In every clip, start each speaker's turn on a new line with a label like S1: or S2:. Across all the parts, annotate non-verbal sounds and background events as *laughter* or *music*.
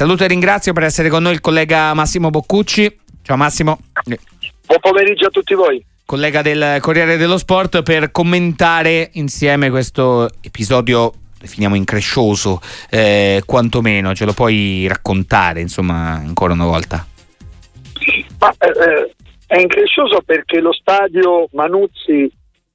S1: Saluto e ringrazio per essere con noi il collega Massimo Boccucci. Ciao Massimo.
S2: Buon pomeriggio a tutti voi.
S1: Collega del Corriere dello Sport per commentare insieme questo episodio definiamo increscioso, eh, quantomeno ce lo puoi raccontare insomma ancora una volta?
S2: Ma, eh, eh è increscioso perché lo stadio Manuzzi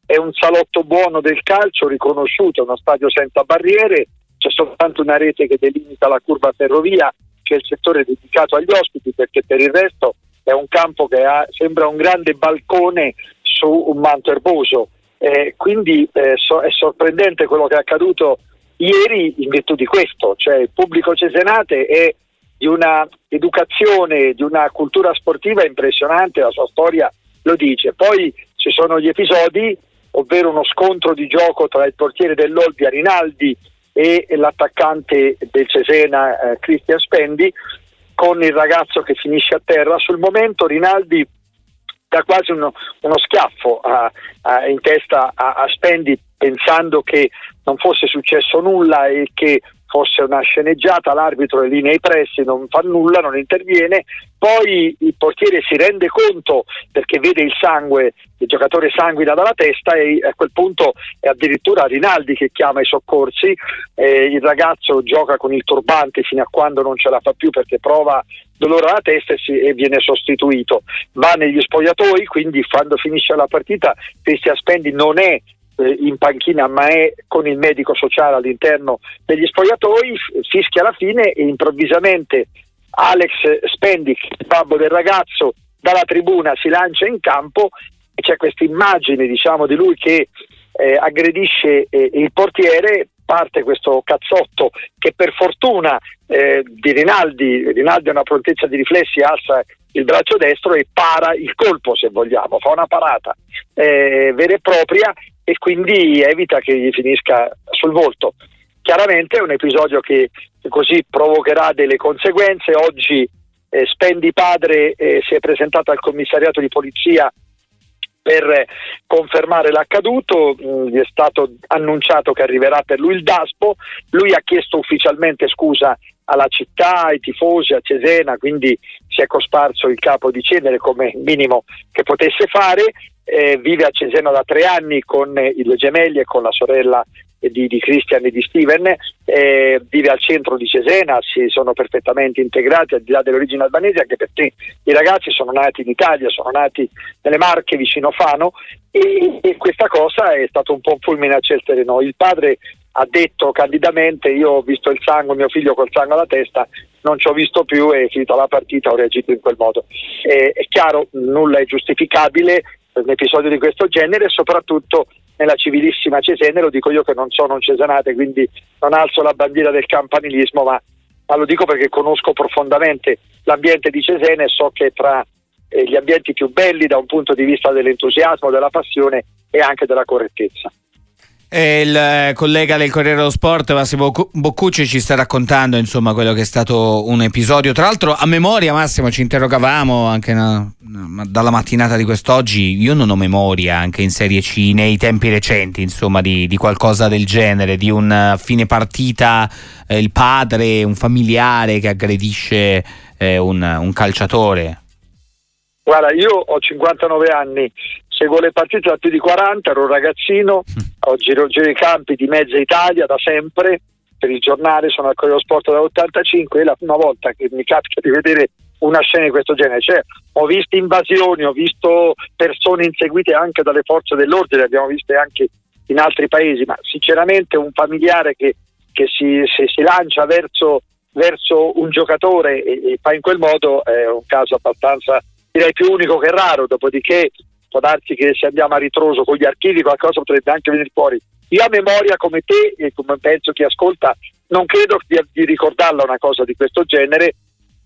S2: è un salotto buono del calcio riconosciuto, è uno stadio senza barriere, c'è soltanto una rete che delimita la curva ferrovia, che è il settore dedicato agli ospiti, perché per il resto è un campo che ha, sembra un grande balcone su un manto erboso. Eh, quindi eh, so, è sorprendente quello che è accaduto ieri in virtù di questo, cioè il pubblico cesenate è di una educazione, di una cultura sportiva impressionante, la sua storia lo dice. Poi ci sono gli episodi ovvero uno scontro di gioco tra il portiere dell'Olbia Rinaldi e l'attaccante del Cesena eh, Cristian Spendi con il ragazzo che finisce a terra. Sul momento Rinaldi dà quasi uno, uno schiaffo a, a, in testa a, a Spendi pensando che non fosse successo nulla e che fosse una sceneggiata, l'arbitro è lì nei pressi, non fa nulla, non interviene, poi il portiere si rende conto perché vede il sangue, il giocatore sanguina dalla testa e a quel punto è addirittura Rinaldi che chiama i soccorsi, eh, il ragazzo gioca con il turbante fino a quando non ce la fa più perché prova dolore alla testa e, si, e viene sostituito, va negli spogliatoi, quindi quando finisce la partita Cristian Spendi non è in panchina ma è con il medico sociale all'interno degli spogliatoi, fischia alla fine e improvvisamente Alex Spendic, il babbo del ragazzo, dalla tribuna si lancia in campo e c'è questa immagine diciamo, di lui che eh, aggredisce eh, il portiere, parte questo cazzotto che per fortuna eh, di Rinaldi, Rinaldi ha una prontezza di riflessi, alza il braccio destro e para il colpo se vogliamo, fa una parata eh, vera e propria e quindi evita che gli finisca sul volto. Chiaramente è un episodio che così provocherà delle conseguenze. Oggi eh, Spendi padre eh, si è presentato al commissariato di polizia per confermare l'accaduto, mm, gli è stato annunciato che arriverà per lui il DASPO, lui ha chiesto ufficialmente scusa alla città, ai tifosi, a Cesena, quindi si è cosparso il capo di cenere come minimo che potesse fare, eh, vive a Cesena da tre anni con i due gemelli e con la sorella di, di Christian e di Steven, eh, vive al centro di Cesena, si sono perfettamente integrati al di là dell'origine albanese, anche perché i ragazzi sono nati in Italia, sono nati nelle Marche vicino Fano e, e questa cosa è stato un po' un fulmine a ciel sereno. Il padre ha detto candidamente io ho visto il sangue, mio figlio col sangue alla testa, non ci ho visto più e finita la partita ho reagito in quel modo. Eh, è chiaro, nulla è giustificabile per un episodio di questo genere e soprattutto nella civilissima Cesena, lo dico io che non sono un cesenate, quindi non alzo la bandiera del campanilismo, ma, ma lo dico perché conosco profondamente l'ambiente di Cesena e so che tra eh, gli ambienti più belli da un punto di vista dell'entusiasmo, della passione e anche della correttezza.
S1: Il eh, collega del Corriere dello Sport Massimo Boccucci ci sta raccontando insomma quello che è stato un episodio. Tra l'altro a memoria Massimo ci interrogavamo anche una, una, dalla mattinata di quest'oggi. Io non ho memoria anche in Serie C nei tempi recenti insomma di, di qualcosa del genere, di un fine partita eh, il padre, un familiare che aggredisce eh, un, un calciatore.
S2: Guarda, io ho 59 anni, seguo le partite da più di 40, ero un ragazzino, mm. ho giro, giro i campi di mezza Italia da sempre, per il giornale sono al Corriere Sport dall'85 e la prima volta che mi capita di vedere una scena di questo genere, cioè ho visto invasioni, ho visto persone inseguite anche dalle forze dell'ordine, le abbiamo viste anche in altri paesi, ma sinceramente un familiare che, che si, si, lancia verso, verso, un giocatore e, e fa in quel modo è un caso abbastanza direi più unico che raro, dopodiché può darsi che se andiamo a ritroso con gli archivi qualcosa potrebbe anche venire fuori. Io a memoria come te e come penso chi ascolta non credo di, di ricordarla una cosa di questo genere,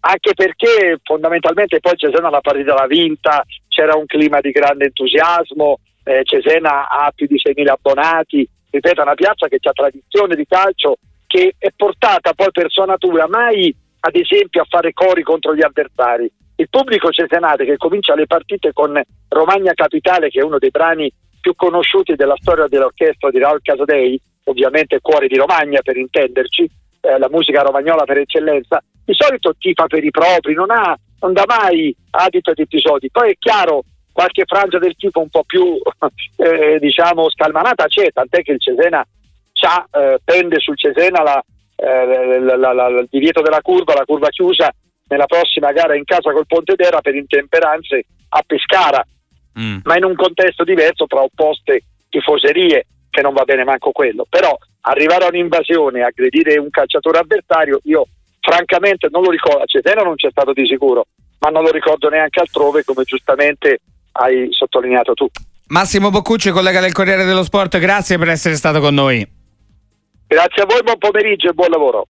S2: anche perché fondamentalmente poi Cesena la partita l'ha vinta, c'era un clima di grande entusiasmo, eh, Cesena ha più di 6.000 abbonati, ripeto, è una piazza che ha tradizione di calcio, che è portata poi per sua natura mai ad esempio a fare cori contro gli avversari, il pubblico cesenate che comincia le partite con Romagna Capitale, che è uno dei brani più conosciuti della storia dell'orchestra di Raul Casadei, ovviamente cuore di Romagna per intenderci, eh, la musica romagnola per eccellenza, di solito tifa per i propri, non, ha, non dà mai adito ad episodi. Poi è chiaro, qualche frangia del tipo un po' più *laughs* eh, diciamo scalmanata c'è, tant'è che il Cesena eh, pende sul Cesena la, eh, la, la, il divieto della curva, la curva chiusa nella prossima gara in casa col Ponte d'Era per intemperanze a Pescara, mm. ma in un contesto diverso tra opposte tifoserie, che non va bene manco quello. Però arrivare a un'invasione, aggredire un calciatore avversario, io francamente non lo ricordo, a Ceteno non c'è stato di sicuro, ma non lo ricordo neanche altrove, come giustamente hai sottolineato tu.
S1: Massimo Boccucci, collega del Corriere dello Sport, grazie per essere stato con noi.
S2: Grazie a voi, buon pomeriggio e buon lavoro.